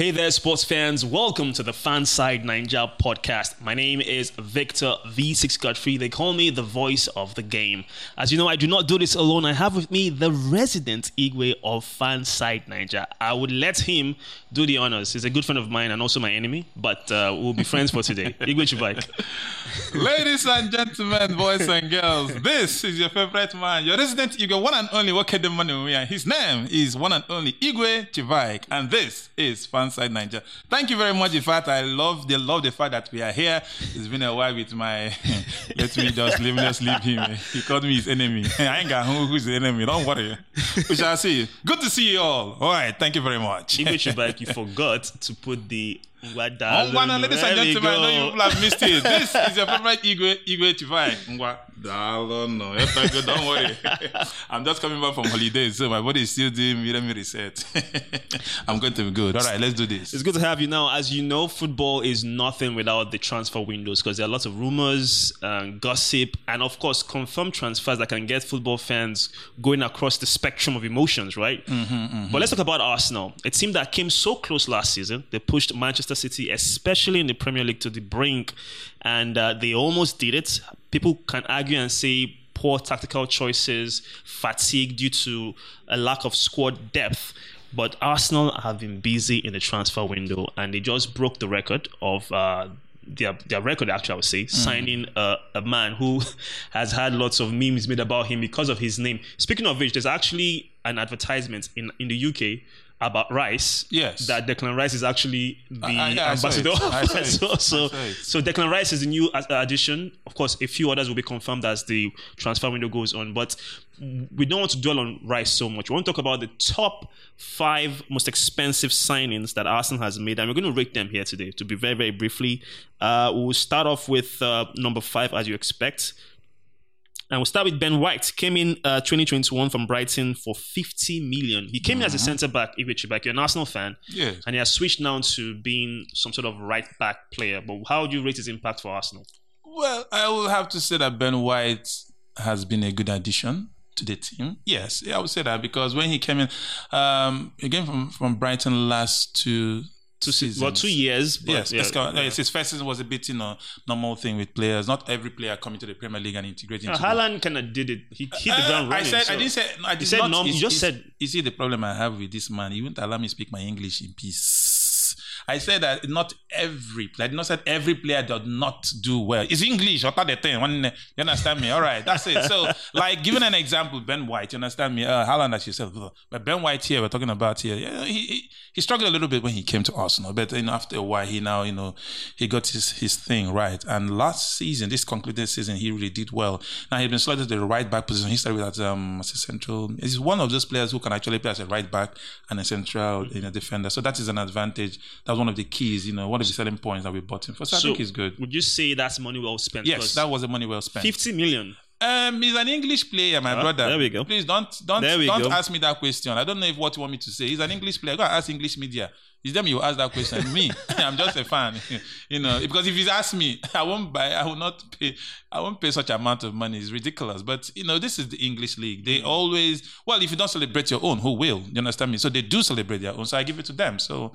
Hey there, sports fans. Welcome to the Fanside Naija podcast. My name is Victor V6 Godfrey. They call me the voice of the game. As you know, I do not do this alone. I have with me the resident Igwe of Fanside Naija. I would let him do the honors. He's a good friend of mine and also my enemy, but uh, we'll be friends for today. Igwe Chibike. Ladies and gentlemen, boys and girls, this is your favorite man, your resident Igwe, one and only Wakedemanu. His name is one and only Igwe Chibike, and this is Fanside Naija. Thank you very much. In fact, I love the love the fact that we are here. It's been a while with my. let me just leave, just leave him. He called me his enemy. I ain't got who, who's the enemy. Don't worry. We shall see. Good to see you all. All right. Thank you very much. Igwe Chibike, you forgot to put the Ngwa Ngwana, ladies and gentlemen, I know you people have missed it. This is your favorite Igwe, Igwe Chivai. Ngwa. Dalo, no. Yes, thank you. Don't worry. I'm just coming back from holidays, so my body is still doing me, let me reset. I'm going to be good. All right, let's do this. It's good to have you now. As you know, football is nothing without the transfer windows because there are lots of rumors, um, gossip, and of course, confirmed transfers that can get football fans going across the spectrum of emotions, right? But let's talk about Arsenal. A team that came so close last season. They pushed Manchester City, especially in the Premier League, to the brink, and uh, they almost did it. People can argue and say poor tactical choices, fatigue due to a lack of squad depth. But Arsenal have been busy in the transfer window, and they just broke the record of uh, their their record. Actually, I would say signing a, a man who has had lots of memes made about him because of his name. Speaking of which, there's actually an advertisement in in the UK about Rice. Yes. that Declan Rice is actually the I- I saw ambassador. I so, so, I saw it. so Declan Rice is the new addition. Of course, a few others will be confirmed as the transfer window goes on. But we don't want to dwell on Rice so much. We want to talk about the top five most expensive signings that Arsenal has made, and we're going to rate them here today. To be very, very briefly, uh, we'll start off with uh, number five, as you expect. And we'll start with Ben White. Came in uh, 2021 from Brighton for 50 million. He came in as a centre back, Ibe Chibak. You're an Arsenal fan. Yeah. And he has switched now to being some sort of right back player. But how would you rate his impact for Arsenal? Well, I will have to say that Ben White has been a good addition to the team. Yes, yeah, I would say that because when he came in, um, he came from, from Brighton last two Two seasons. well, two years. But yes, yeah, yeah. Yes, his first season was a bit, you know, normal thing with players. Not every player coming to the Premier League and integrating. Uh, Haaland kind of did it. He hit the Uh, ground running. I said, so- I didn't say, I did said not. norm- you just it's- said- You see the problem I have with this man. He won't allow me speak my English in peace. I said that not every player. I did not say every player does not do well. It's English. Are the thing? One, You understand me? All right, that's it. So, like, giving an example, Ben White. You understand me? Uh, Haaland, as you said, but Ben White here, we're talking about here. Yeah, he, he he struggled a little bit when he came to Arsenal, but you know, after a while, he now you know he got his his thing right. And last season, this concluded season, he really did well. Now he's been selected to the right back position. He started um as a central. He's one of those players who can actually play as a right back and a central you know, defender. So that is an advantage. That's one of the keys. You know, one of the selling points that we bought him for. So, I think he's good. Would you say that's money well spent? Yes, that was the money well spent. 50 million. Um, he's an English player, my brother. there we go. Please don't don't don't go. ask me that question. I don't know if what you want me to say. He's an English player. Go ask English media. It's them you ask that question. me, I'm just a fan. you know, because if he's asked me, I won't buy. I will not pay. I won't pay such amount of money. It's ridiculous. But you know, this is the English league. They always well, if you don't celebrate your own, who will? You understand me? So they do celebrate their own. So I give it to them. So.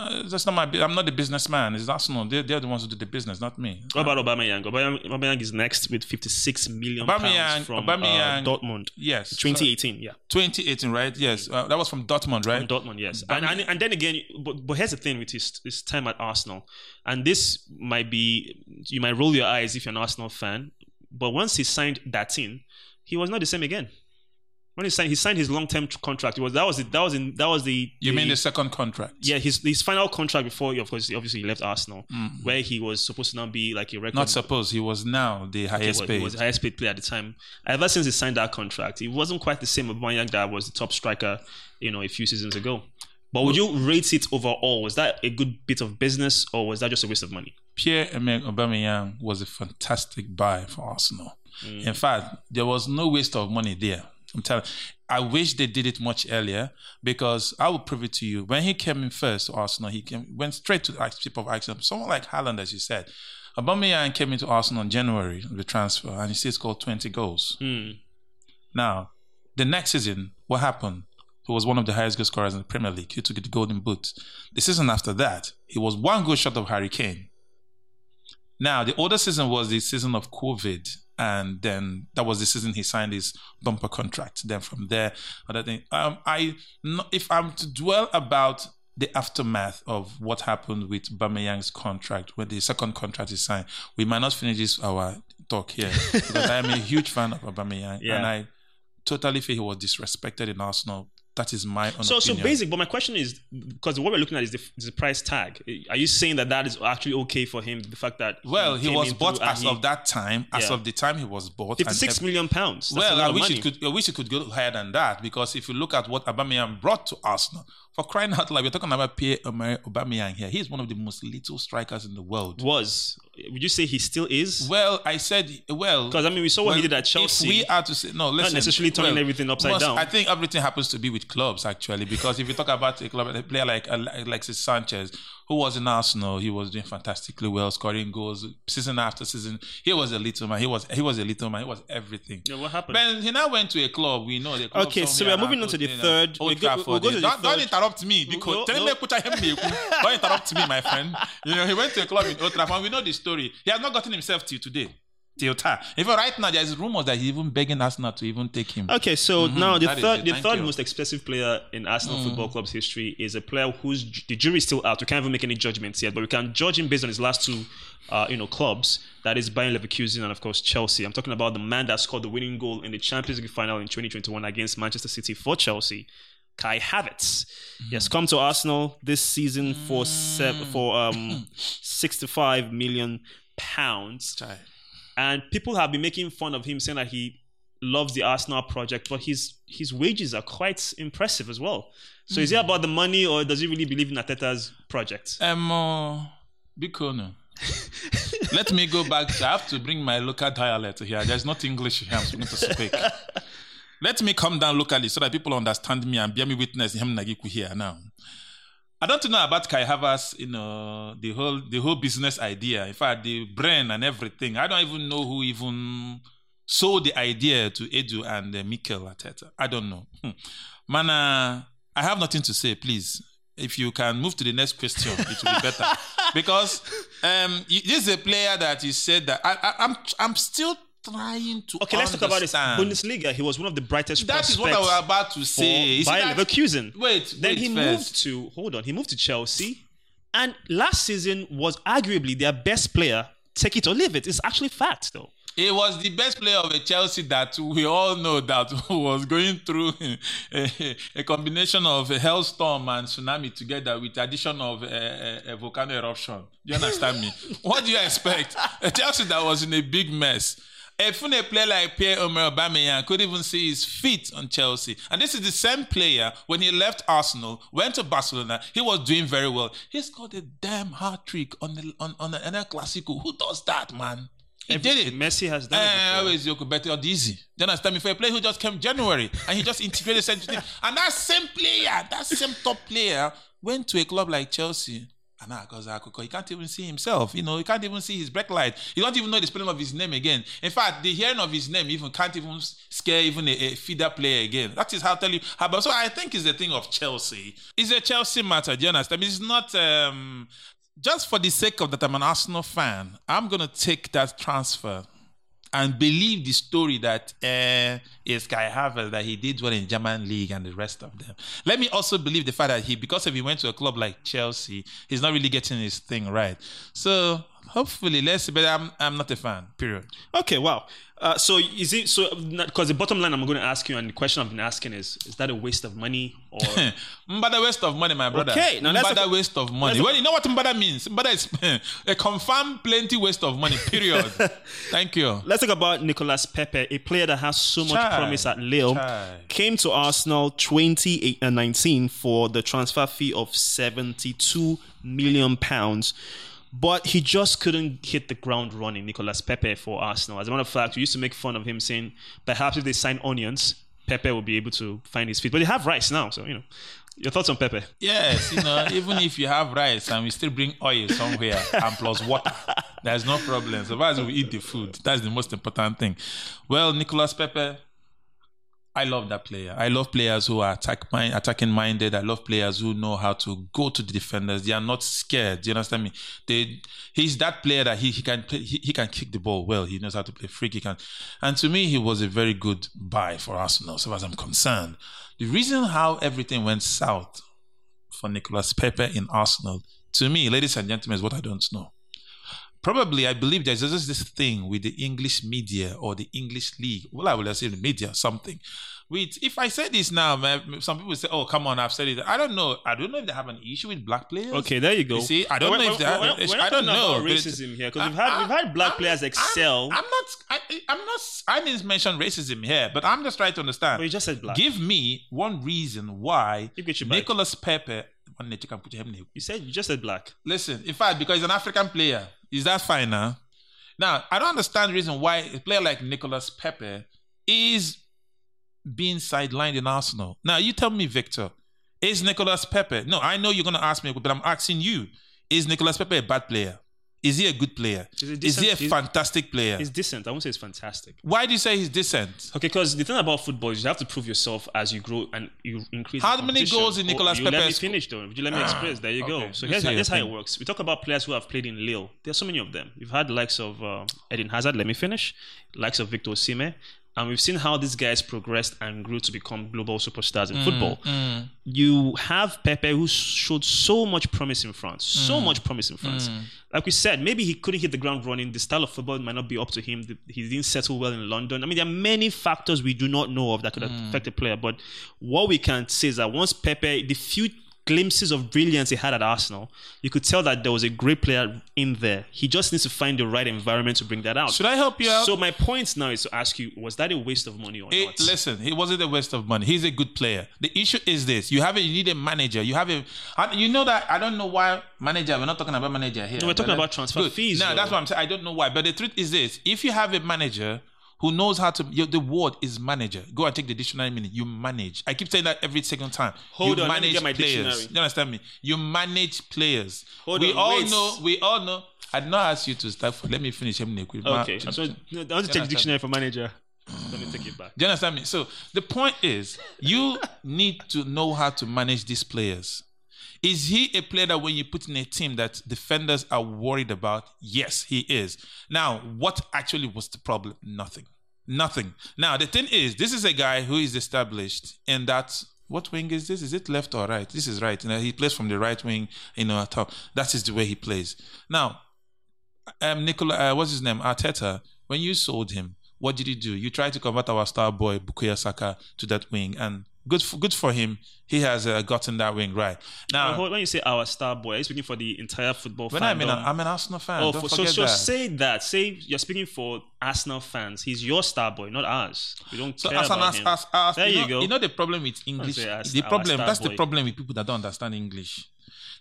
Uh, that's not my. I'm not the businessman. It's Arsenal. They're, they're the ones who do the business, not me. What about Aubameyang? Aubameyang, Aubameyang is next with 56 million Aubameyang- pounds from Aubameyang- uh, Dortmund. Yes, 2018, yeah. 2018, right? Yes, uh, that was from Dortmund, right? From Dortmund, yes. And, and and then again, but, but here's the thing with his, his time at Arsenal, and this might be you might roll your eyes if you're an Arsenal fan, but once he signed that in, he was not the same again. When he signed, he signed his long term contract. It was that was the, that was in that was the You mean the second contract? yeah his his final contract before of course obviously he left Arsenal, where he was supposed to now be like a record. Mm. Not suppose he was now the highest paid. He was the highest paid player at the time. Ever since he signed that contract, he wasn't quite the same Aubameyang that was the top striker, you know, a few seasons ago. But would you rate it overall? Was that a good bit of business, or was that just a waste of money? Pierre Emerick Aubameyang was a fantastic buy for Arsenal. Mm. In fact, there was no waste of money there. I'm telling. I wish they did it much earlier because I will prove it to you. When he came in first to Arsenal, he came went straight to the tip of action. Someone like Haaland, as you said, Aubameyang came into Arsenal in January the transfer, and he still scored 20 goals. Hmm. Now, the next season, what happened? He was one of the highest goal scorers in the Premier League, He took the Golden Boot. The season after that, he was one goal short of Harry Kane. Now, the older season was the season of COVID, and then that was the season he signed his bumper contract. Then from there, other thing. Um, I if I'm to dwell about the aftermath of what happened with Aubameyang's contract when the second contract is signed, we might not finish this our talk here because I am a huge fan of Aubameyang, Yeah. and I totally feel he was disrespected in Arsenal. That is my So, so basic. But my question is, because what we're looking at is the, is the price tag. Are you saying that that is actually okay for him? The fact that Well, he came was bought as he- of that time. As Yeah. of the time he was bought, fifty-six million pounds. That's a Well, I wish money. it could. I wish it could go higher than that because if you look at what Aubameyang brought to Arsenal, for crying out loud, we're talking about Pierre Aubameyang here. He's one of the most lethal strikers in the world. was. Would you say he still is? Well, I said well Because I mean, we saw what he did at Chelsea. If we are to say no, listen, not necessarily turning well, everything upside most- down. I think everything happens to be with clubs actually, because if you talk about a club, a player like Alexis Sanchez, who was in Arsenal, he was doing fantastically well, scoring goals season after season. He was a little man. He was he was a little man. He was everything. Yeah, what happened? But he now went to a club. We know the club. Okay, so we are moving on to the third- Old we go- we'll go to don't, don't interrupt me because No, tell no. me, put your hand in the- don't interrupt me, my friend. You know, he went to a club in Old Trafford. and We know the story. He has not gotten himself till today. Till time. Even right now, there's rumors that he's even begging Arsenal to even take him. Okay, so now the That is third, the third you. most expensive player in Arsenal Football Club's history is a player whose ju- the jury's still out. We can't even make any judgments yet, but we can judge him based on his last two, uh, you know, clubs. That is Bayern Leverkusen and of course Chelsea. I'm talking about the man that scored the winning goal in the Champions League final in 2021 against Manchester City for Chelsea. Kai Havertz. He has come to Arsenal this season for sev- for um 65 million pounds Chai. And people have been making fun of him saying that he loves the Arsenal project, but his his wages are quite impressive as well. So is it about the money, or does he really believe in Arteta's project? Um, uh, Bikono. Let me go back. To, I have to bring my local dialect here. There's not English here. I'm supposed to speak. Let me come down locally so that people understand me and bear me witness him nagiku here now. I don't know about Kai Havertz, you know, the whole the whole business idea. In fact, the brain and everything. I don't even know who even sold the idea to Edu and uh, Mikel Arteta. I don't know. Hmm. Man, uh, I have nothing to say. Please, if you can move to the next question, it will be better. because um, this is a player that you said that I, I, I'm I'm still trying to. Okay, let's talk about this. Bundesliga. He was one of the brightest That is what I was about to say. You see Bayer that- Leverkusen. Wait, then wait he first. moved to hold on. He moved to Chelsea, and last season was arguably their best player. Take it or leave it. It's actually fact, though. He was the best player of a Chelsea that we all know that was going through a, a combination of a hailstorm and tsunami together with addition of a, a, a volcano eruption. Do you understand me? what do you expect? A Chelsea that was in a big mess. A player like Pierre-Omer Aubameyang could even see his feet on Chelsea. And this is the same player when he left Arsenal, went to Barcelona, he was doing very well. He scored a damn hat trick on the on, on the El Clasico. Who does that, man? He did it. Messi has done it Eh, always Yoko better or easy. Do you understand me? For a player who just came January and he just integrated century team. And that same player, that same top player, went to a club like Chelsea. And now. He can't even see himself. You know, he can't even see his backlight. He don't even know the spelling of his name again. In fact, the hearing of his name even can't even scare even a, a feeder player again. That is how I tell you how about so I think it's the thing of Chelsea. It's a Chelsea matter, do you understand? It's not um just for the sake of that I'm an Arsenal fan, I'm gonna take that transfer and believe the story that uh, is Kai Havertz that he did well in German league and the rest of them. Let me also believe the fact that he, because if he went to a club like Chelsea, he's not really getting his thing right. So hopefully, let's see. But I'm I'm not a fan. Period. Okay, wow. Uh, so is it so? Because the bottom line I'm going to ask you, and the question I've been asking is: Is that a waste of money or? Mbada waste of money, my brother. Okay, now Mbada talk- waste of money. Well, you know what Mbada means? Mbada is a confirmed plenty waste of money. Period. Thank you. Let's talk about Nicolas Pepe, a player that has so much Chai, promise at Lille. chai. Came to Arsenal 2019 for the transfer fee of 72 million pounds. But he just couldn't hit the ground running, Nicolas Pepe, for Arsenal. As a matter of fact, we used to make fun of him saying perhaps if they sign onions, Pepe will be able to find his feet. But they have rice now, so you know. Your thoughts on Pepe? Yes, you know, even if you have rice and we still bring oil somewhere and plus water, there's no problem. So as we eat the food, that's the most important thing. Well, Nicolas Pepe, I love that player. I love players who are attack mind, attacking minded. I love players who know how to go to the defenders. They are not scared. Do you understand me? They, he's that player that he, he can play, he, he can kick the ball well. He knows how to play free kick. And, and to me, he was a very good buy for Arsenal, so as I'm concerned. The reason how everything went south for Nicolas Pepe in Arsenal, to me, ladies and gentlemen, is what I don't know probably I believe there's just this thing with the English media or the English league. Well, I will say the media something. With if I say this now, man, some people say, "Oh, come on, I've said it." I don't know. I don't know if they have an issue with black players. Okay, there you go. You see, I don't know if they have. We're, we're I don't know. About racism here because we've had we've had black I'm, players excel. I'm, I'm not. I, I'm not. I didn't mention racism here, but I'm just trying to understand. But you just said black. Give me one reason why Nicolas Pepe. You said you just said black. Listen, in fact, because he's an African player, is that fine now? Now, I don't understand the reason why a player like Nicolas Pepe is being sidelined in Arsenal. Now, you tell me, Victor, is Nicolas Pepe? No, I know you're going to ask me, but I'm asking you: Is Nicolas Pepe a bad player? Is he a good player? Decent, is he a fantastic player? He's decent. I won't say he's fantastic. Why do you say he's decent? Okay, because the thing about football is you have to prove yourself as you grow and you increase. How many goals in Nicolas oh, Pepe? Let me finish though. Would you let me express? There you okay. go. So here's, here's how it works. We talk about players who have played in Lille. There are so many of them. We've had the likes of uh, Eden Hazard. Let me finish. Likes of Victor Osimhen. And we've seen how these guys progressed and grew to become global superstars in mm, football. Mm. You have Pepe, who showed so much promise in France, so mm. much promise in France. Mm. Like we said, maybe he couldn't hit the ground running. The style of football might not be up to him. He didn't settle well in London. I mean, there are many factors we do not know of that could mm. affect a player. But what we can say is that once Pepe, the few glimpses of brilliance he had at Arsenal, you could tell that there was a great player in there. He just needs to find the right environment to bring that out. Should I help you out? So my point now is to ask you: Was that a waste of money or it, not? Listen, it wasn't a waste of money. He's a good player. The issue is this: you have a, you need a manager. You have a, you know that I don't know why manager. We're not talking about manager here. No, we're talking about transfer good. fees. No, that's what I'm saying. I don't know why, but the truth is this: if you have a manager who knows how to. You, the word is manager. Go and take the dictionary meaning. You manage. I keep saying that every second time. Hold you on, manage let me get my players. dictionary. You understand me? You manage players. Hold we on, all wait. know. We all know. I did not ask you to start. For, let me finish. Okay, I so, I want to check the dictionary for manager. Let me take it back. Do you understand me? So the point is, you need to know how to manage these players. Is he a player that when you put in a team that defenders are worried about? Yes, he is. Now, what actually was the problem? Nothing. Nothing. Now, the thing is, this is a guy who is established in that. What wing is this? Is it left or right? This is right. You know, he plays from the right wing, you know, top. That is the way he plays. Now, um, Nicola, uh, what's his name? Arteta, when you sold him, what did you do? You tried to convert our star boy, Bukayo Saka, to that wing, and good for, good for him. He has uh, gotten that wing right. Now, when you say our star boy, are you speaking for the entire football? Fan. When I mean, I'm an Arsenal fan. Oh, Don't for, so so that. say that. Say you're speaking for Arsenal fans. He's your star boy, not ours. We don't So care as about him. as, as, There you, you know, go. You know the problem with English. as The problem. That's the problem with people that don't understand English.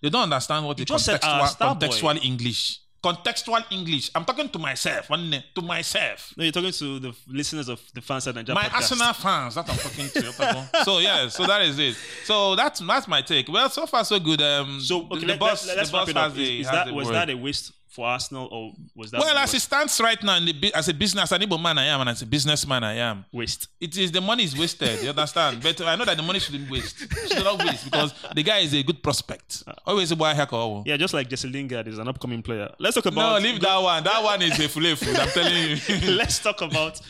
They don't understand what the said our contextual boy. contextual English. Contextual English. I'm talking to myself. one To myself. no, you're talking to the listeners of the fans at Nigeria My podcast. Arsenal fans that I'm talking to. so yeah, so that is it. So that's that's my take. Well, so far so good. Um, So the, okay, the let, boss, let, let's the wrap boss it up. Is, the- is that was word. that a waste for Arsenal or was that well, as it stands right now, in the, as a business, an Igbo man I am, and as a businessman I am. waste? It is the money is wasted. You understand? But I know that the money shouldn't waste. Should not waste because the guy is a good prospect. Always a boy hacker. Yeah, just like Jesse Lingard is an upcoming player. Let's talk about. No, leave that one. That one is a full food. I'm telling you. let's talk about.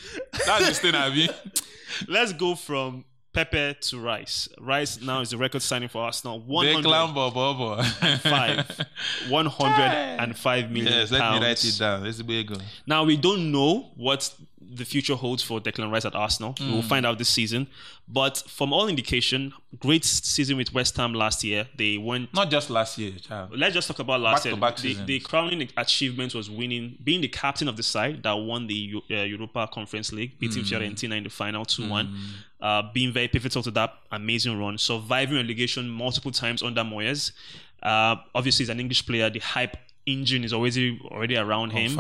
That's the thing, I mean. let's go from Pepe to Rice. Rice now is the record signing for Arsenal. One hundred Declan oh, Bobo. five, one hundred and five million Yes, let pounds. me write it down. Let's go. Now we don't know what the future holds for Declan Rice at Arsenal. We Mm. will find out this season. But from all indication, great season with West Ham last year. They went. Not just last year, child. Let's just talk about last year. Back-to-back The, the crowning achievement was winning, being the captain of the side that won the uh, Europa Conference League, beating Mm. Fiorentina in the final 2 1. Uh, being very pivotal to that amazing run, surviving relegation multiple times under Moyes. Uh, obviously, he's an English player. The hype engine is always already around him.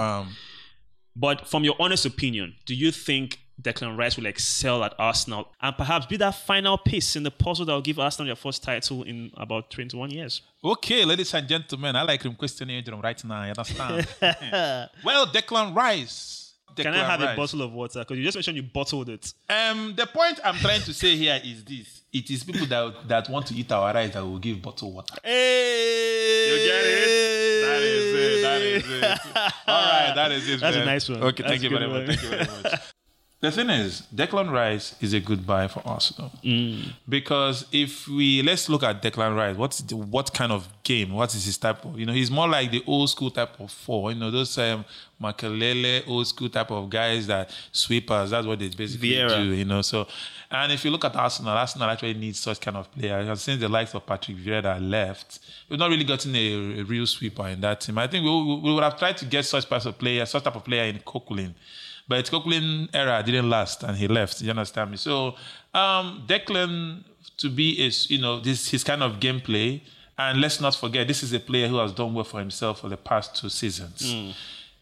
But from your honest opinion, do you think Declan Rice will excel at Arsenal and perhaps be that final piece in the puzzle that will give Arsenal their first title in about 21 years? Okay, ladies and gentlemen, I like him questioning right now. You understand? well, Declan Rice, Can I have a bottle of water? Because you just mentioned you bottled it. Um, the point I'm trying to say here is this: it is people that that want to eat our rice that will give bottled water. Hey, You get it? That is it. That is it. All right, that is it. That's a man. nice one. Okay, That's thank you very much. Thank you very much. The thing is, Declan Rice is a good buy for Arsenal Mm. because if we let's look at Declan Rice, what's the, what kind of game? What is his type of? You know, he's more like the old school type of four. You know, those um, Makelele old school type of guys that sweepers. That's what they basically Vieira. do. You know, so and if you look at Arsenal, Arsenal actually needs such kind of player. And since the likes of Patrick Vieira left, we've not really gotten a, a real sweeper in that team. I think we, we would have tried to get such type of player, such type of player in Coquelin. But Coquelin era didn't last, and he left. You understand me? So, um, Declan to be is you know this his kind of gameplay, and let's not forget this is a player who has done well for himself for the past two seasons.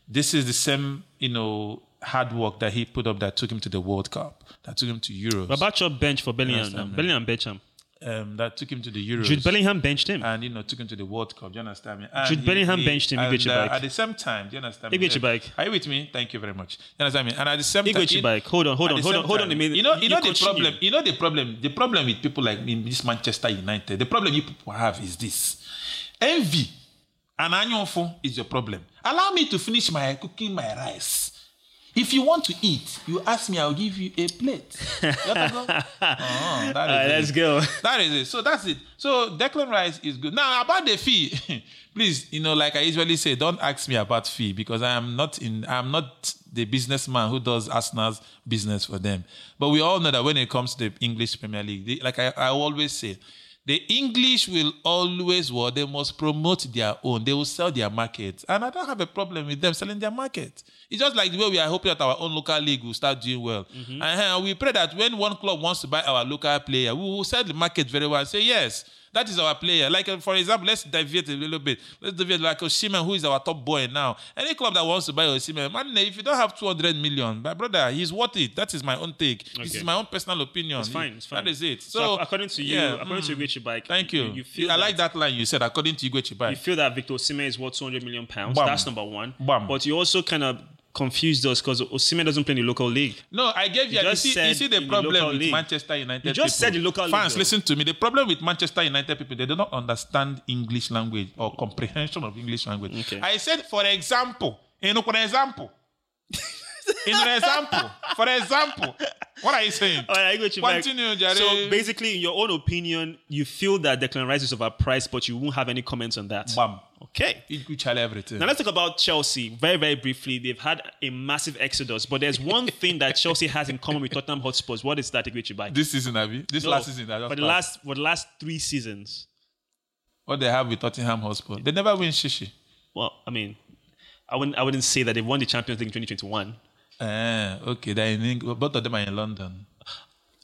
This is the same you know hard work that he put up that took him to the World Cup, that took him to Euros, What about your bench for Bellingham? Understand, now? Bellingham benched him. Um, that took him to the Euros. Jude Bellingham benched him. and you know took him to the World Cup. Do you understand me? And Jude Bellingham benched him, And, uh, at the same time, do you understand me? Igwe Chibike. Are you with me? Thank you very much. Do You understand me? And at the same Igwe time, Chibike. Hold on, hold on, hold on, hold on a minute. You know, you, You know the problem. You know the problem. The problem with people like in this Manchester United. The problem you people have is this: envy and anyofo is your problem. Allow me to finish my cooking my rice. If you want to eat, you ask me, I'll give you a plate. You oh, that is All right, let's go. That is it. So that's it. So Declan Rice is good. Now about the fee, please, you know, like I usually say, don't ask me about fee because I am not in. I'm not the businessman who does Arsenal's business for them. But we all know that when it comes to the English Premier League, they, like I, I always say, the English will always, well, they must promote their own. They will sell their market. And I don't have a problem with them selling their market. It's just like the way we are hoping that our own local league will start doing well. And uh, we pray that when one club wants to buy our local player, we will sell the market very well and say, yes, that is our player. Like, uh, for example, let's deviate a little bit. Let's deviate like Osimhen, who is our top boy now. Any club that wants to buy Osimhen, man, if you don't have 200 million, my brother, he's worth it. That is my own take. This is my own personal opinion. It's fine. It's fine. That is it. So, So, according to you, yeah, according to mm. Igwe Chibike, Thank you. You feel I that, like that line you said, according to Igwe Chibai. You feel that Victor Osimhen is worth 200 million pounds. Bam. That's number one. Bam. But you also kind of confused us because Osimhen doesn't play in the local league. No, I gave you. You You, see, you see the in the problem with league. Manchester United. You just said the local Fans, though. listen to me. The problem with Manchester United people, they do not understand English language or comprehension of English language. Okay. I said, for example, in for example, in an example, for example, what are you saying? All right, Igwe Chibike. Continue, Jare. So basically, in your own opinion, you feel that Declan Rice is overpriced, but you won't have any comments on that. Bam. Okay. You tell everything. Now let's talk about Chelsea very, very briefly. They've had a massive exodus, but there's one thing that Chelsea has in common with Tottenham Hotspurs. What is that, Igwe Chibike? This season, Abby. This No, last season, that for the last for the last three seasons. what they have with Tottenham Hotspur, they never win shishi. Well, I mean, I wouldn't I wouldn't say that they won the Champions League in 2021. Ah, okay. They're in England. Both of them are in London.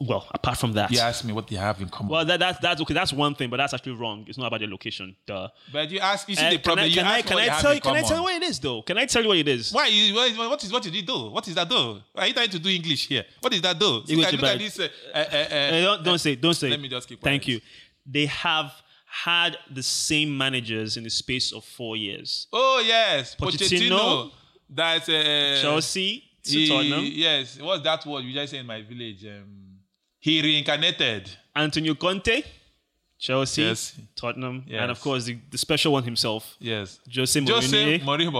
Well, apart from that. You ask me what they have in common. Well, that, that's that's okay. That's one thing, but that's actually wrong. It's not about their location. Duh. But you ask, you see Uh, the can problem. I, you can I, can I tell you? Can I tell you what it is, though? Can I tell you what it is? Why? You, what, is what did you do? What is that do? Are you trying to do English here? What is that do? See, look at this. Uh, uh, uh, Uh, don't, don't say. Don't say. Let me just keep Thank you. They have had the same managers in the space of four years. Oh yes, Pochettino. Pochettino. That's uh, Chelsea to he- Tottenham. Yes, what's that word you just say in my village? Um, he reincarnated. Antonio Conte, Chelsea, Yes. Tottenham, Yes. and of course the, the special one himself, Yes. Jose Mourinho. Jose Mourinho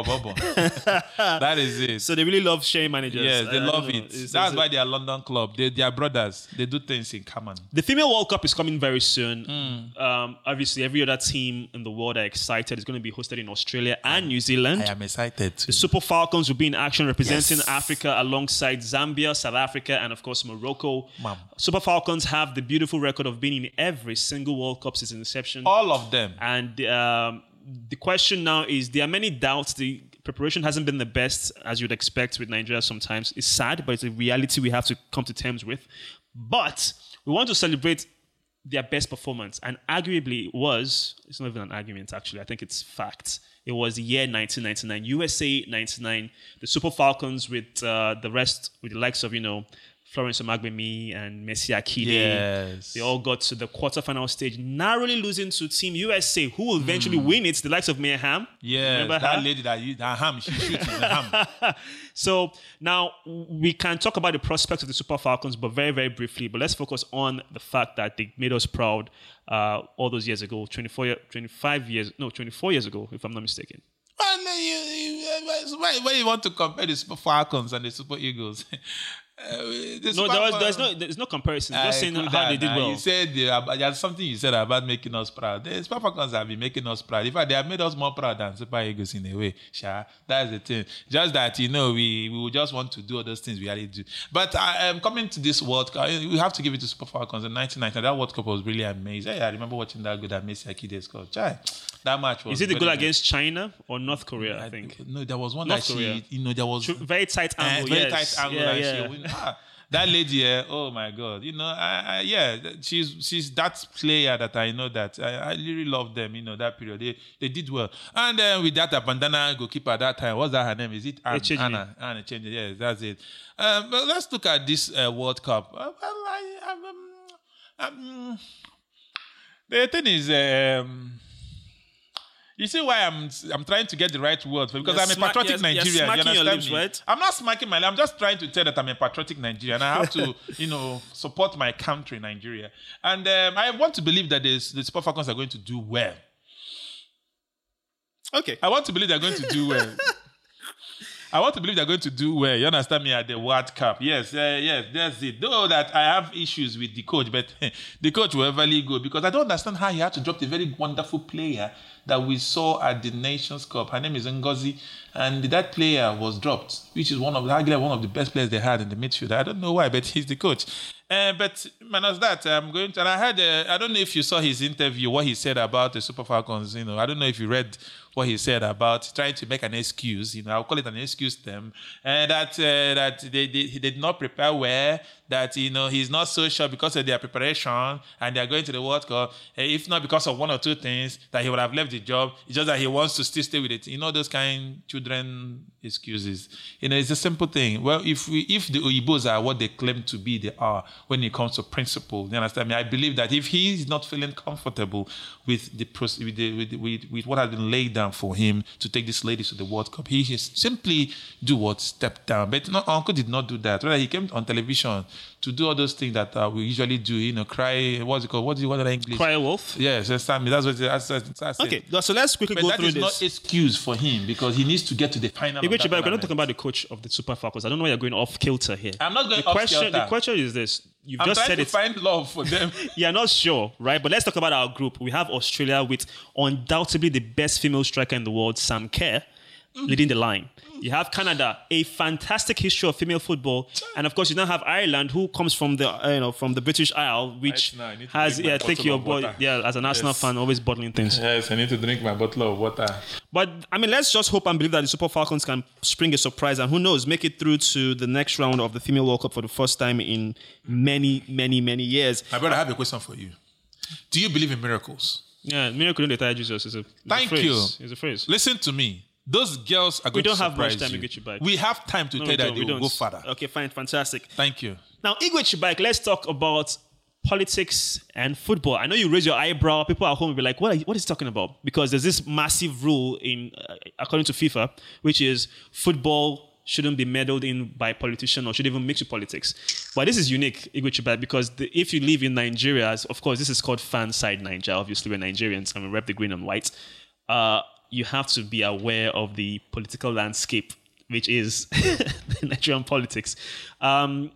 that is it. So they really love sharing managers. yes, they I- I love don't it. It's- That's it's- why they are London club. They, they are brothers. They do things in common. The female World Cup is coming very soon. Hmm. Um, obviously, every other team in the world are excited. It's going to be hosted in Australia and New Zealand. I am excited. The Super Falcons will be in action representing Yes. Africa alongside Zambia, South Africa, and of course Morocco. Ma'am. Super Falcons have the beautiful record of being in every single World Cup since inception. All of them. And um, the question now is there are many doubts. The preparation hasn't been the best, as you'd expect with Nigeria sometimes. It's sad, but it's a reality we have to come to terms with. But we want to celebrate their best performance. And arguably, it was, it's not even an argument, actually. I think it's fact. It was the year 1999, USA 99, the Super Falcons with uh, the rest, with the likes of, you know, Florence Omagbemi and Mercy Akide. Yes. They all got to the quarterfinal stage, narrowly losing to Team USA, who will eventually win it, the likes of Mia Hamm. Yeah, Remember that her? lady that you, that ham, she shoots the ham. So now we can talk about the prospects of the Super Falcons, but very, very briefly. But let's focus on the fact that they made us proud uh, all those years ago, 24, 25 years, no, 24 years ago, if I'm not mistaken. Then you, you, why, why you want to compare the Super Falcons and the Super Eagles? Uh, the No, there was, there's no, there's no comparison. I Just saying how that they did well. You said uh, there's something you said about making us proud. The Super Falcons have been making us proud. In fact, they have made us more proud than Super Eagles in a way. Sure, that's the thing. Just that you know, we we just want to do all those things we already do. But I am coming to this World Cup. We have to give it to Super Falcons in 1990. That World Cup was really amazing. Yeah, I remember watching that goal that Mercy Akide scored. Chai, that match was. Is it the goal good. against China or North Korea? I think. No, there was one North that Korea. she, you know, there was Very tight uh, angle. very yes. tight angle Yeah, and yeah. Ah, that lady, eh, oh my god, you know, I, I, yeah, she's she's that player that I know that I, I really love them. You know that period they they did well, and then with that uh, bandana goalkeeper at that time, what's that her name? Is it Anna? Anna, Anna Echejimi, Yes, that's it. Um, but let's look at this uh, World Cup. Uh, well, I, um, um, the thing is. Um, you see why I'm I'm trying to get the right word for because You're I'm a patriotic you're- you're Nigerian. you smacking your understand lips, me? right? I'm not smacking my lips. I'm just trying to tell that I'm a patriotic Nigerian. I have to, you know, support my country, Nigeria. And um, I want to believe that the Super Falcons are going to do well. Okay. I want to believe they're going to do well. I want to believe they're going to do well. You understand me at the World Cup? Yes, uh, yes, that's it. Though that I have issues with the coach, but the coach will ever go because I don't understand how he had to drop the very wonderful player that we saw at the Nations Cup. Her name is Ngozi, and that player was dropped, which is one of arguably one of the best players they had in the midfield. I don't know why, but he's the coach. Uh, but minus that, I'm going to. And I heard. Uh, I don't know if you saw his interview, what he said about the Super Falcons. You know, I don't know if you read what he said about trying to make an excuse. You know, I'll call it an excuse them, and that uh, that they, they he did not prepare well. That you know he's not so sure because of their preparation, and they are going to the World Cup. Uh, if not because of one or two things, that he would have left the job. It's just that he wants to still stay with it. You know those kind children excuses. You know, it's a simple thing. Well, if we if the Oyibos are what they claim to be, they are when it comes to principle. You understand me? I believe that if he is not feeling comfortable with the with, the, with, the- with with what has been laid down for him to take this ladies to the World Cup, he has simply do what step down. But no, Uncle did not do that. Rather, he came on television to do all those things that uh, we usually do. You know, cry. What's it called? What's the what in English? Cry wolf. Yes, understand me. That's what that's, that's, that's it. Okay, so let's quickly But go through is this. not excuse for him because he needs to get to the final. we're not talking about the coach of the Super Falcons. I don't know why you're going off kilter here. I'm not going the off question, kilter. The question is this: You've I'm just said to it. find love for them. You're not sure, right? But let's talk about our group. We have Australia with undoubtedly the best female striker in the world, Sam Kerr, leading the line. You have Canada, a fantastic history of female football, and of course you now have Ireland, who comes from the uh, you know from the British Isle, which Right I need to has yeah, take your boy yeah as an Arsenal Yes. fan, always bottling things. yes, I need to drink my bottle of water. But I mean, let's just hope and believe that the Super Falcons can spring a surprise and who knows, make it through to the next round of the Female World Cup for the first time in many, many, many years. My brother, I have a question for you. Do you believe in miracles? Yeah, miracle in the entire Jesus is a, is a Thank phrase. you. It's a phrase. Listen to me. Those girls are going to surprise you. We don't have much time to you. get you back. We have time to No, tell that they we will don't. go further. Okay, fine, fantastic. Thank you. Now, Igwe Chibike, let's talk about politics and football. I know you raise your eyebrow. People at home will be like, "What? Are you, what is he talking about?" Because there's this massive rule in, uh, according to FIFA, which is football shouldn't be meddled in by politicians or should even mix with politics. But this is unique, Igwe Chibike, because the, if you live in Nigeria, of course, this is called fan side Nigeria. Obviously, we're Nigerians and we rep the green and white. Uh, you have to be aware of the political landscape, which is the Nigerian politics. Um,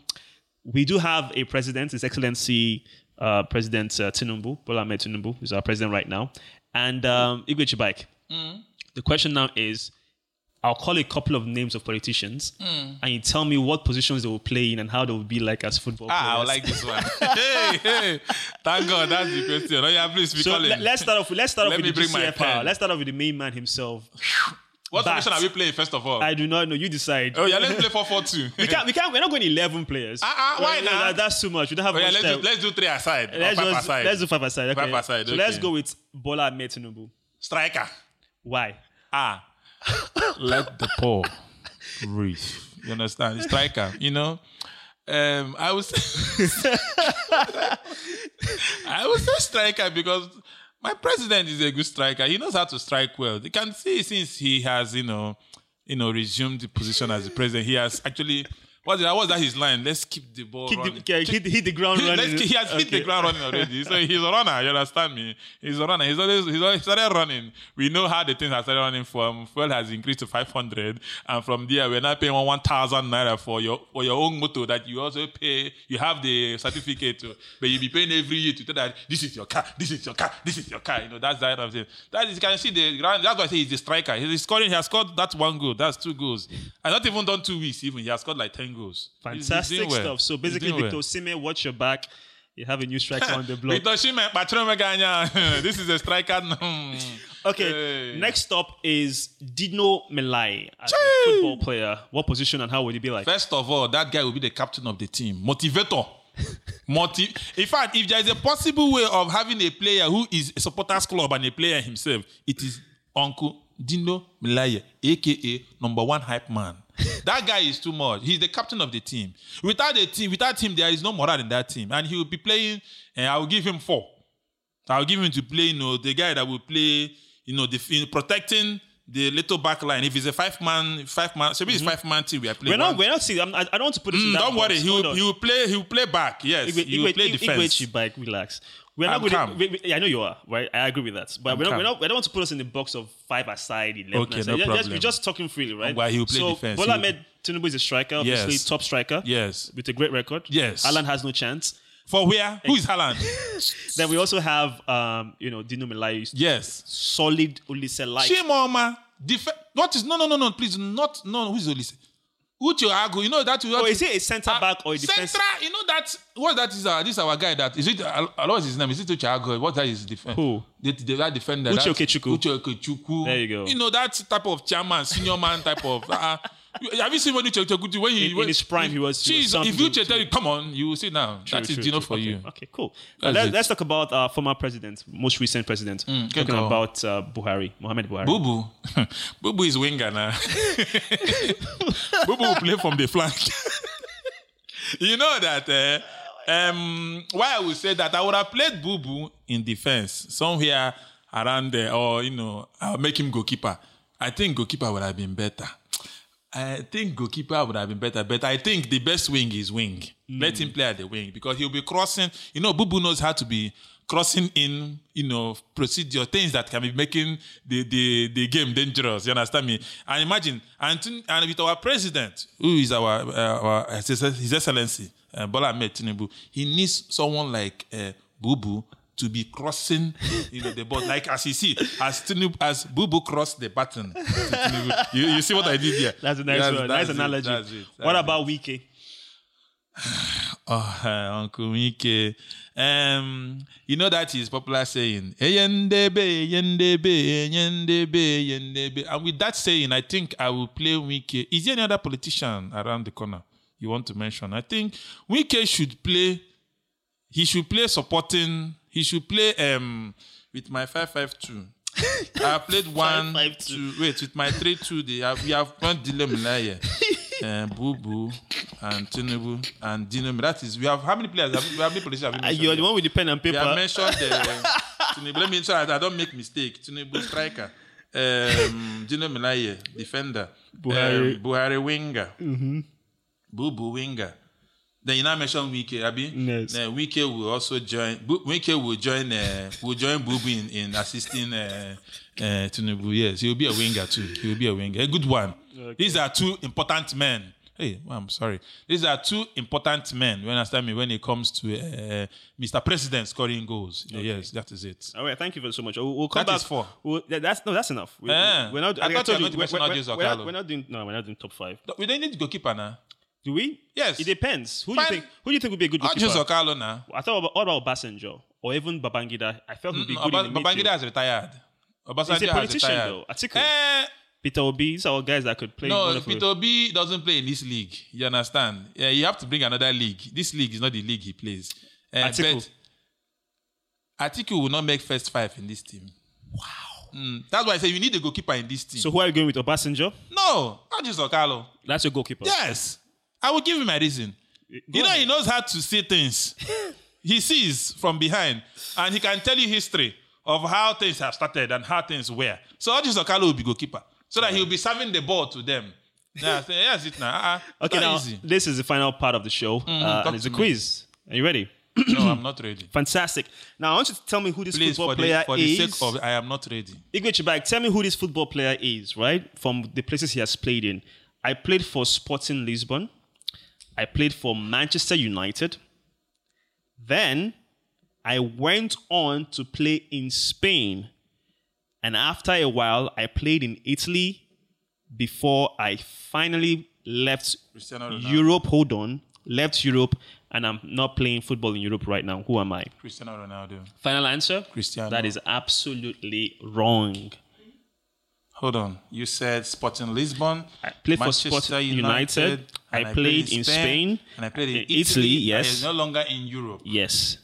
we do have a president, His Excellency uh, President uh, Tinubu, Bola Ahmed Tinubu, is our president right now. And um, Igwe Chibike. The question now is I'll call a couple of names of politicians and you tell me what positions they will play in and how they will be like as football players. Ah, I players. like this one. hey, hey. Thank God, that's the question. Oh, yeah, please be so calling. let, us start off let's start Let off me with the bring my GCFR. Let's start off with the main man himself. what Bat. position are we playing, first of all? I do not know. You decide. oh, yeah, let's play 4 4 2. we can't. We can't. We're not going eleven players. Uh-uh, why not? that- that's too much. We don't have Oh, yeah, let's do, let's do three aside. let's just aside. let's do five aside. Okay. Five aside, So let's go with Bola Ahmed Tinubu. Striker. Why? Ah. Let the poor breathe. You understand? Striker, you know. Um, I was I was a striker because my president is a good striker. He knows how to strike well. You can see since he has, you know, you know, resumed the position as the president, he has actually What's that? What's that? His line. Let's keep the ball Kick running. the, yeah, hit, hit the ground running. keep- he has hit the ground running already. So he's a runner. You understand me? He's a runner. He's always he's always started running. We know how the things have started running from. Fuel has increased to 500, and from there we're now paying one 1,000 naira for your for your own motor that you also pay. You have the certificate, to, but you be paying every year to tell that this is your car, this is your car, this is your car. You know that's that of thing. That is you can see the ground. That's why I say he's the striker. He's scoring. He has scored that one goal. That's two goals. And not even done two weeks. Even he has scored like 10 goals. Fantastic well. stuff. So basically, doing well. Victor Sime, watch your back. You have a new striker on the block. Victor Osimhen, Patron. This is a striker. Okay, Hey. next up is Dino Melaye, as a football player. What position and how would he be like? First of all, that guy will be the captain of the team. Motivator. Motiv- In fact, if there is a possible way of having a player who is a supporters club and a player himself, it is Uncle Dino Melaye, aka number one hype man. That guy is too much. He's the captain of the team. Without the team, without him, there is no morale in that team, and he will be playing. And I will give him four. I'll give him to play, you know, the guy that will play, you know, the in protecting the little back line. If it's a five man, five man, so maybe it's five man team we are playing. We're not. one- We're not seeing. I, I don't want to put it in Mm, that don't box. worry, he will, he will play. He will play back. Yes, Igwe- he will Igwe- play Igwe- defense. Igwe Chibike, relax. We're I'm not going to. I know you are, right? I agree with that. But we're not, we're not, we don't want to put us in the box of five aside, 11 Okay, aside. no problem. We're just talking freely, right? Well, he will play so, defense. Bola Ahmed Tinubu is a striker, obviously, Yes. top striker. Yes. With a great record. Yes. Haaland has no chance. For where? Who is Haaland? Then we also have, um, you know, Dino Melaye, yes. solid Olise like. Chimoma. Def- what is no no no no please not no who is Olise? Uche Agu, you know that Oh, is it a centre back or a defense? Central, you know that what that is our this is our guy that is it uh, what's his name? Is it Uche Agu? What that is defense? Who? The, the, that defender. Uche that- Okechukwu. Uche Okechukwu. There you go. You know that type of chairman, senior man type of. Uh, have you seen when Uche Okechukwu when he In- in his prime, he was- Jeez, if Uche tell you, come on, you will sit now. True, that is true, true. for okay. you. Okay, cool. That's let, us talk about our former president, most recent president. good Talking about uh, Buhari, Mohammed Buhari. Boo boo is winger now. boo will play from the flank. you know that. Uh, um, why I would say that I would have played Boo in defense somewhere around there, or you know, I'll make him goalkeeper. I think goalkeeper would have been better. I think goalkeeper would have been better, but I think the best wing is wing. Let him play at the wing because he'll be crossing. You know, Bubu knows how to be crossing in, you know, procedure, things that can be making the, the, the game dangerous. You understand me? And imagine, and, and with our president, who is our, uh, our His His Excellency, uh, Bola Ahmed Tinubu, he needs someone like uh, Bubu to be crossing you know, the ball. Like as you see, as Tinubu, as Bubu crossed the button. You, you see what I did here? That's a nice That's- one. that's nice it, analogy. that's it, what that's about Wike? Oh, Uncle Mike. Um, you know that is popular saying, "Eyendebe, eyendebe, eyendebe, eyendebe." And with that saying, I think I will play Wike. Is there any other politician around the corner you want to mention? I think Wike should play. He should play supporting. He should play um with my five five two. I played one, 5-5-2. Wait, with my three two. They have, we have one dilemma here. uh, Boo Boo and Tinubu and Dino. That is, we have how many players? Have, we have many politicians? Have we Uh, you're the one with the pen and paper. have mentioned the Tinubu. Let me ensure that I don't make mistake. Tinubu striker. Um, Dino Melaye, defender. Buhari. Um, Buhari winger. Mm-hmm. Boo Boo winger. Then you now mention Wike, Abi. Yes. Then Wike will also join. Bu- Wike will join. Uh, will join Bubu in, in assisting uh, uh, Tinubu. Yes, he will be a winger too. He will be a winger, a good one. These are two important men. Hey, well, I'm sorry. These are two important men. You understand me? When it comes to uh, Mr. President scoring goals. Yes, that is it. All right, thank you very so much. We'll, we'll come That back. is four. We'll, that's no, that's enough. We, Eh. We're not. I like thought you were going to mention we're, Odious we're, we're, we're not doing. No, we're not doing top five. We don't need goalkeeper now. Do we? Yes. It depends. Who do you think? Who do you think would be a good goalkeeper? just Okalo now. I thought about, what about or even Babangida? I felt would be Mm, good Oba- in the Babangida has retired. Obasanjo He's a has politician, retired. though. Atiku. Eh, Peter Obi. These are all guys that could play. no, Peter Obi doesn't play in this league. You understand? Yeah, you have to bring another league. This league is not the league he plays. Uh, Atiku. Atiku will not make first five in this team. Wow. that's why I say you need a goalkeeper in this team. So who are you going with? Obasanjo? no, not just Okalo. That's your goalkeeper. Yes. I will give him my reason. you know, he knows how to see things. he sees from behind, and he can tell you history of how things have started and how things were. So Odis Okalo will be goalkeeper, so that he'll be serving the ball to them. Yeah, say, yes, it now. Uh-uh. Okay, now easy. this is the final part of the show, mm, uh, and it's a to me. quiz. Are you ready? no, I'm not ready. Fantastic. Now I want you to tell me who this Please, football for player the, for the is. sake of, I am not ready. Igwe Chibak, tell me who this football player is, right? From the places he has played in. I played for Sporting Lisbon. I played for Manchester United. Then I went on to play in Spain. And after a while, I played in Italy before I finally left Europe. Hold on. Left Europe, and I'm not playing football in Europe right now. Who am I? Cristiano Ronaldo. Final answer? Cristiano. That is absolutely wrong. Hold on. You said Sporting Lisbon. I played for Manchester Sporting United. I and played in Spain. And I played in In Italy. Italy, yes. no longer in Europe. Yes.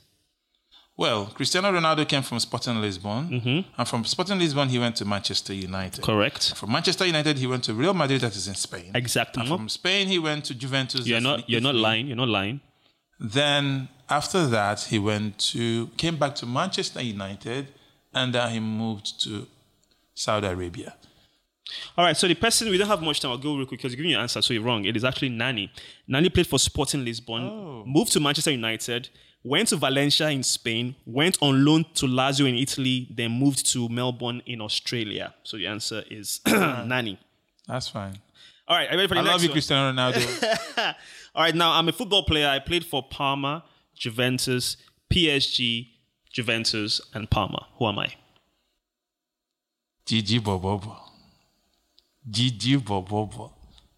Well, Cristiano Ronaldo came from Sporting Lisbon. And from Sporting Lisbon, he went to Manchester United. Mm-hmm. Correct. From Manchester United, he went to Real Madrid, that is in Spain. Exactly. And from Spain, he went to Juventus. You're not you're not lying. You're not lying. Then after that, he went to came back to Manchester United, and then he moved to Saudi Arabia. All right, so the person we don't have much time. I'll go real quick because you're giving your answer, so you're wrong. It is actually Nani. Nani played for Sporting Lisbon, Oh. moved to Manchester United, went to Valencia in Spain, went on loan to Lazio in Italy, then moved to Melbourne in Australia. So the answer is Nani. That's fine. All right, are ready for the I next love you, one? Cristiano Ronaldo. All right, now I'm a football player. I played for Parma, Juventus, PSG, Juventus, and Parma. Who am I? Gigi Bobobo. Gigi Bobobo.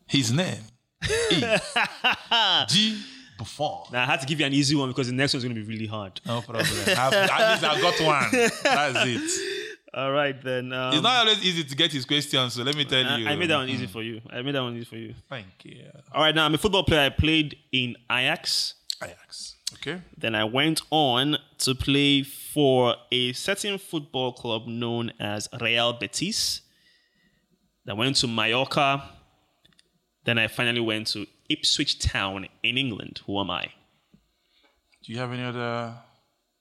His name is G Buffon. Now I had to give you an easy one because the next one's going to be really hard. No problem. I've, at least I've got one. That's it. All right, then. Um, It's not always easy to get his questions, so let me tell I, you. I made that one easy for you. I made that one easy for you. Thank you. All right, now I'm a football player. I played in Ajax. Ajax. Okay. Then I went on to play for a certain football club known as Real Betis. Then went to Mallorca. Then I finally went to Ipswich Town in England. Who am I? Do you have any other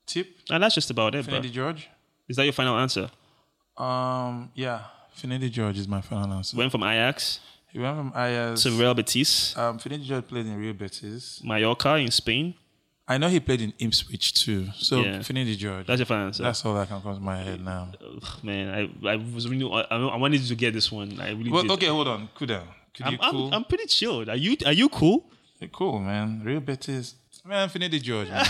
tip? And that's just about it. Finidi George? Is that your final answer? Um, yeah. Finidi George is my final answer. Went from Ajax He went from Ajax. to Real Betis, Um, Finidi George played in Real Betis. Mallorca in Spain. I know he played in Ipswich too. So Yeah. Finidi George. That's your final answer. That's all that can come to my head now. Man, I, I was really I, I wanted to get this one. I really Well, did. okay, hold on. Cool down. Could I'm, you I'm. I'm pretty chilled. Are you Are you cool? You're cool, man. Real Betis. Man, Finidi George, man.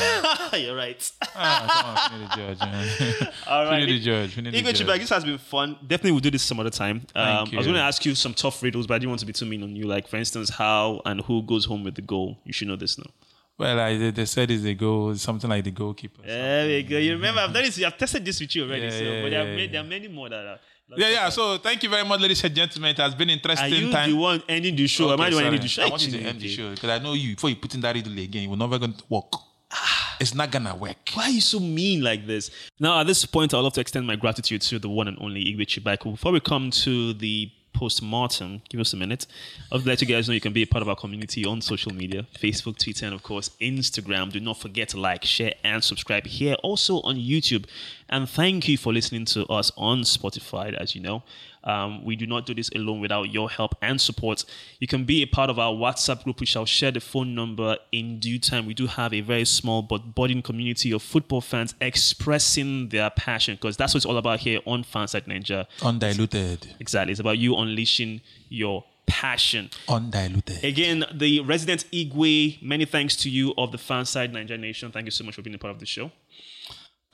You're right. ah, come on, Finidi George, man. All right. Finidi George. Finidi Igwe George. Chibike, this has been fun. Definitely we'll do this some other time. Um, I was going to ask you some tough riddles, but I didn't want to be too mean on you. Like, for instance, how and who goes home with the goal? You should know this now. Well, I, they, they said it's a goal, something like the goalkeeper. There we go. You remember, I've done this. I've tested this with you already. Yeah, so, yeah, but there, are yeah, many, yeah. there are many more that are. Yeah, yeah. So thank you very much, ladies and gentlemen. It has been interesting. Are interesting you time. the one ending the show? Am I the one ending the show? I want you to end the show because I know you. Before you put in that riddle again, you're never going to work. Ah. It's not gonna work. Why are you so mean like this? Now, at this point, I'd love to extend my gratitude to the one and only Igwe Chibike. Before we come to the post-mortem, give us a minute. I'd like to guys know you can be a part of our community on social media, Facebook, Twitter, and of course, Instagram. Do not forget to like, share, and subscribe here. Also on YouTube. And thank you for listening to us on Spotify, as you know. Um, we do not do this alone without your help and support. You can be a part of our WhatsApp group. We shall share the phone number in due time. We do have a very small but budding community of football fans expressing their passion because that's what it's all about here on Fanside Naija. Undiluted. Exactly. It's about you unleashing your passion. Undiluted. Again, the resident Igwe, many thanks to you of the Fanside Naija Nation. Thank you so much for being a part of the show.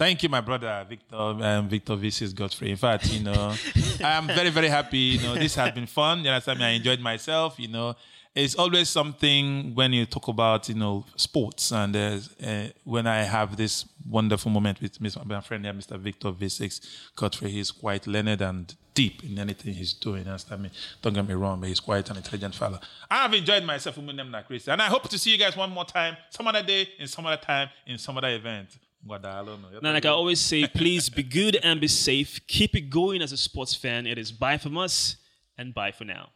Thank you, my brother Victor um, Victor Vicis Godfrey. In fact, you know, I am very very happy. You know, this has been fun. You understand me? I enjoyed myself. You know, it's always something when you talk about you know sports and uh, when I have this wonderful moment with my friend here, Mr. Victor Vicis Godfrey. He's quite learned and deep in anything he's doing. You understand me? Don't get me wrong, but he's quite an intelligent fellow. I have enjoyed myself with them like Chris, and I hope to see you guys one more time, some other day, in some other time, in some other event. Now, like I always say, please be good and be safe. Keep it going as a sports fan. It is bye from us and bye for now.